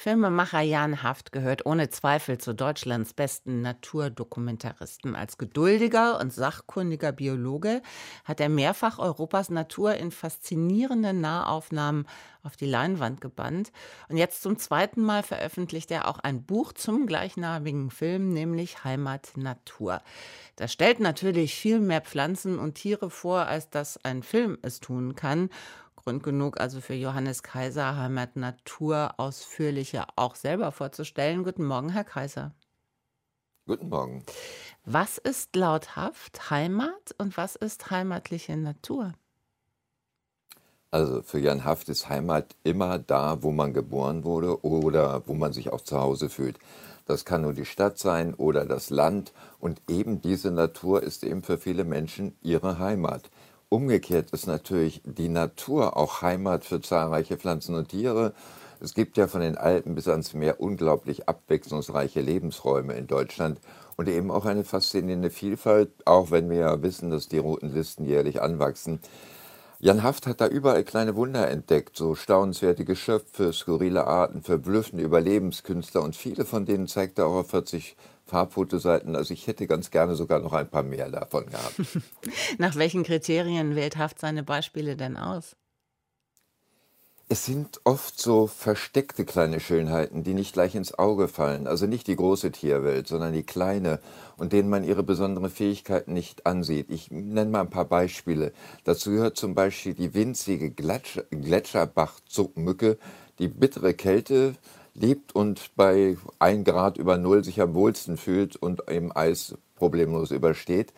Filmemacher Jan Haft gehört ohne Zweifel zu Deutschlands besten Naturdokumentaristen. Als geduldiger und sachkundiger Biologe hat er mehrfach Europas Natur in faszinierenden Nahaufnahmen auf die Leinwand gebannt. Und jetzt zum zweiten Mal veröffentlicht er auch ein Buch zum gleichnamigen Film, nämlich Heimat Natur. Das stellt natürlich viel mehr Pflanzen und Tiere vor, als das ein Film es tun kann. Grund genug also für Johannes Kaiser, Heimat Natur ausführlicher auch selber vorzustellen. Guten Morgen, Herr Kaiser. Guten Morgen. Was ist laut Haft Heimat und was ist heimatliche Natur? Also für Jan Haft ist Heimat immer da, wo man geboren wurde oder wo man sich auch zu Hause fühlt. Das kann nur die Stadt sein oder das Land. Und eben diese Natur ist eben für viele Menschen ihre Heimat. Umgekehrt ist natürlich die Natur auch Heimat für zahlreiche Pflanzen und Tiere. Es gibt ja von den Alpen bis ans Meer unglaublich abwechslungsreiche Lebensräume in Deutschland und eben auch eine faszinierende Vielfalt, auch wenn wir ja wissen, dass die roten Listen jährlich anwachsen. Jan Haft hat da überall kleine Wunder entdeckt, so staunenswerte Geschöpfe, skurrile Arten, verblüffende Überlebenskünstler und viele von denen zeigt er auch auf 40 Farbfotoseiten. Also ich hätte ganz gerne sogar noch ein paar mehr davon gehabt. Nach welchen Kriterien wählt Haft seine Beispiele denn aus? Es sind oft so versteckte kleine Schönheiten, die nicht gleich ins Auge fallen. Also nicht die große Tierwelt, sondern die kleine und denen man ihre besonderen Fähigkeiten nicht ansieht. Ich nenne mal ein paar Beispiele. Dazu gehört zum Beispiel die winzige Gletscherbachzuckmücke, die bittere Kälte lebt und bei 1 Grad über Null sich am wohlsten fühlt und im Eis problemlos übersteht.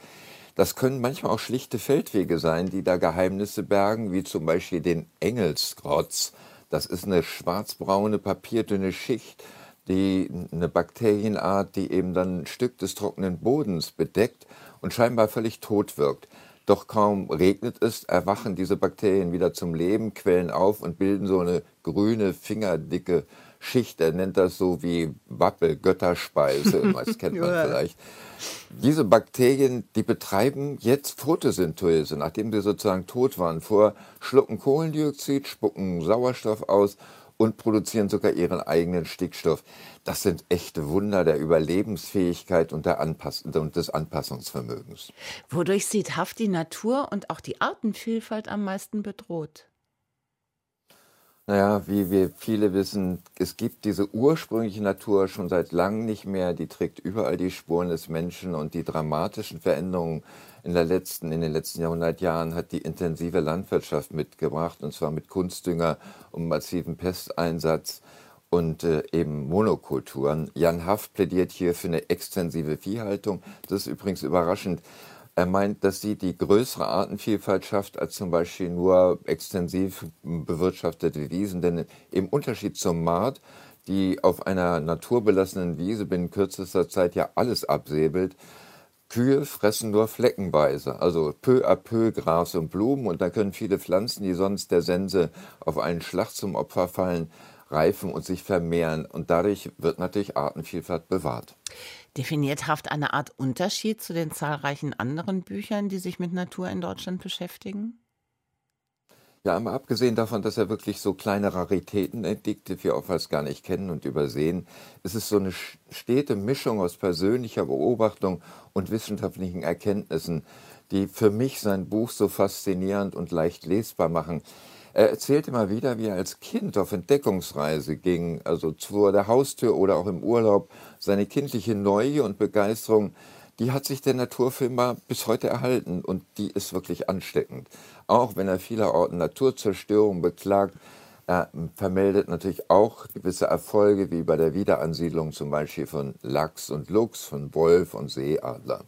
Das können manchmal auch schlichte Feldwege sein, die da Geheimnisse bergen, wie zum Beispiel den Engelsgrotz. Das ist eine schwarzbraune, papierdünne Schicht, die eine Bakterienart, die eben dann ein Stück des trockenen Bodens bedeckt und scheinbar völlig tot wirkt. Doch kaum regnet es, erwachen diese Bakterien wieder zum Leben, quellen auf und bilden so eine grüne, fingerdicke Schicht, er nennt das so wie Wappel, Götterspeise, das kennt man vielleicht. Diese Bakterien, die betreiben jetzt Photosynthese, nachdem sie sozusagen tot waren. Vor schlucken Kohlendioxid, spucken Sauerstoff aus und produzieren sogar ihren eigenen Stickstoff. Das sind echte Wunder der Überlebensfähigkeit und, der Anpass und des Anpassungsvermögens. Wodurch sieht Haft die Natur und auch die Artenvielfalt am meisten bedroht? Naja, wie wir viele wissen, es gibt diese ursprüngliche Natur schon seit langem nicht mehr. Die trägt überall die Spuren des Menschen und die dramatischen Veränderungen in, der letzten, in den letzten Jahrhundertjahren hat die intensive Landwirtschaft mitgebracht, und zwar mit Kunstdünger und massiven Pesteinsatz und äh, eben Monokulturen. Jan Haft plädiert hier für eine extensive Viehhaltung. Das ist übrigens überraschend. Er meint, dass sie die größere Artenvielfalt schafft als zum Beispiel nur extensiv bewirtschaftete Wiesen. Denn im Unterschied zum Mart, die auf einer naturbelassenen Wiese binnen kürzester Zeit ja alles absäbelt, Kühe fressen nur fleckenweise, also peu à peu Gras und Blumen und da können viele Pflanzen, die sonst der Sense auf einen Schlag zum Opfer fallen, reifen und sich vermehren und dadurch wird natürlich Artenvielfalt bewahrt. Definiert Haft eine Art Unterschied zu den zahlreichen anderen Büchern, die sich mit Natur in Deutschland beschäftigen? Ja, einmal abgesehen davon, dass er wirklich so kleine Raritäten entdeckt, die wir oftmals gar nicht kennen und übersehen, ist es so eine stete Mischung aus persönlicher Beobachtung und wissenschaftlichen Erkenntnissen, die für mich sein Buch so faszinierend und leicht lesbar machen. Er erzählt immer wieder, wie er als Kind auf Entdeckungsreise ging, also vor der Haustür oder auch im Urlaub. Seine kindliche Neugier und Begeisterung, die hat sich der Naturfilmer bis heute erhalten und die ist wirklich ansteckend. Auch wenn er vielerorten Naturzerstörung beklagt, er vermeldet natürlich auch gewisse Erfolge, wie bei der Wiederansiedlung zum Beispiel von Lachs und Luchs, von Wolf und Seeadler.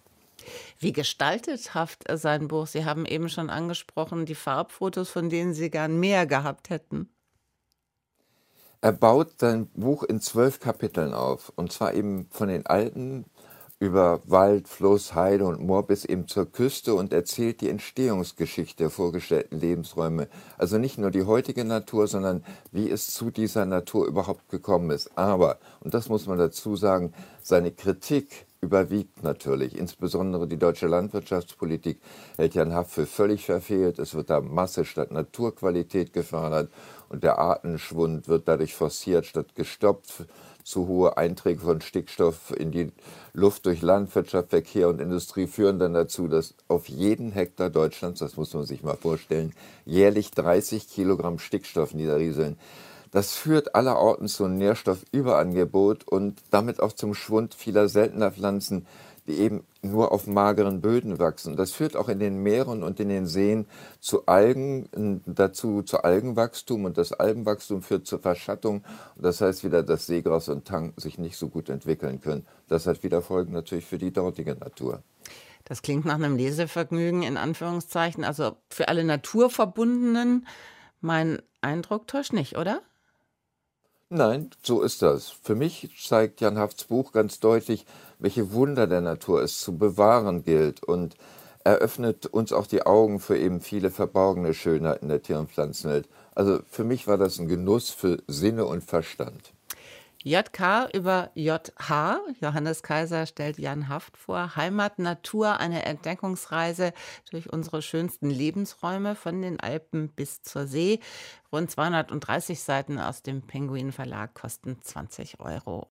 Wie gestaltet Haft sein Buch? Sie haben eben schon angesprochen, die Farbfotos, von denen Sie gern mehr gehabt hätten. Er baut sein Buch in zwölf Kapiteln auf. Und zwar eben von den alten über Wald, Fluss, Heide und Moor bis eben zur Küste und erzählt die Entstehungsgeschichte der vorgestellten Lebensräume. Also nicht nur die heutige Natur, sondern wie es zu dieser Natur überhaupt gekommen ist. Aber, und das muss man dazu sagen, seine Kritik überwiegt natürlich. Insbesondere die deutsche Landwirtschaftspolitik hält Jan Haft für völlig verfehlt. Es wird da Masse statt Naturqualität gefördert und der Artenschwund wird dadurch forciert statt gestoppt. Zu hohe Einträge von Stickstoff in die Luft durch Landwirtschaft, Verkehr und Industrie führen dann dazu, dass auf jeden Hektar Deutschlands, das muss man sich mal vorstellen, jährlich 30 Kilogramm Stickstoff niederrieseln. Das führt allerorten zu Nährstoffüberangebot und damit auch zum Schwund vieler seltener Pflanzen, die eben nur auf mageren Böden wachsen. Das führt auch in den Meeren und in den Seen zu Algen, dazu zu Algenwachstum und das Algenwachstum führt zur Verschattung. Das heißt wieder, dass Seegras und Tang sich nicht so gut entwickeln können. Das hat wieder Folgen natürlich für die dortige Natur. Das klingt nach einem Lesevergnügen in Anführungszeichen, also für alle Naturverbundenen. Mein Eindruck täuscht nicht, oder? Nein, so ist das. Für mich zeigt Jan Hafts Buch ganz deutlich, welche Wunder der Natur es zu bewahren gilt und eröffnet uns auch die Augen für eben viele verborgene Schönheiten der Tier- und Pflanzenwelt. Also für mich war das ein Genuss für Sinne und Verstand. JK über JH. Johannes Kaiser stellt Jan Haft vor. Heimat, Natur, eine Entdeckungsreise durch unsere schönsten Lebensräume von den Alpen bis zur See. Rund 230 Seiten aus dem Penguin Verlag kosten 20 Euro.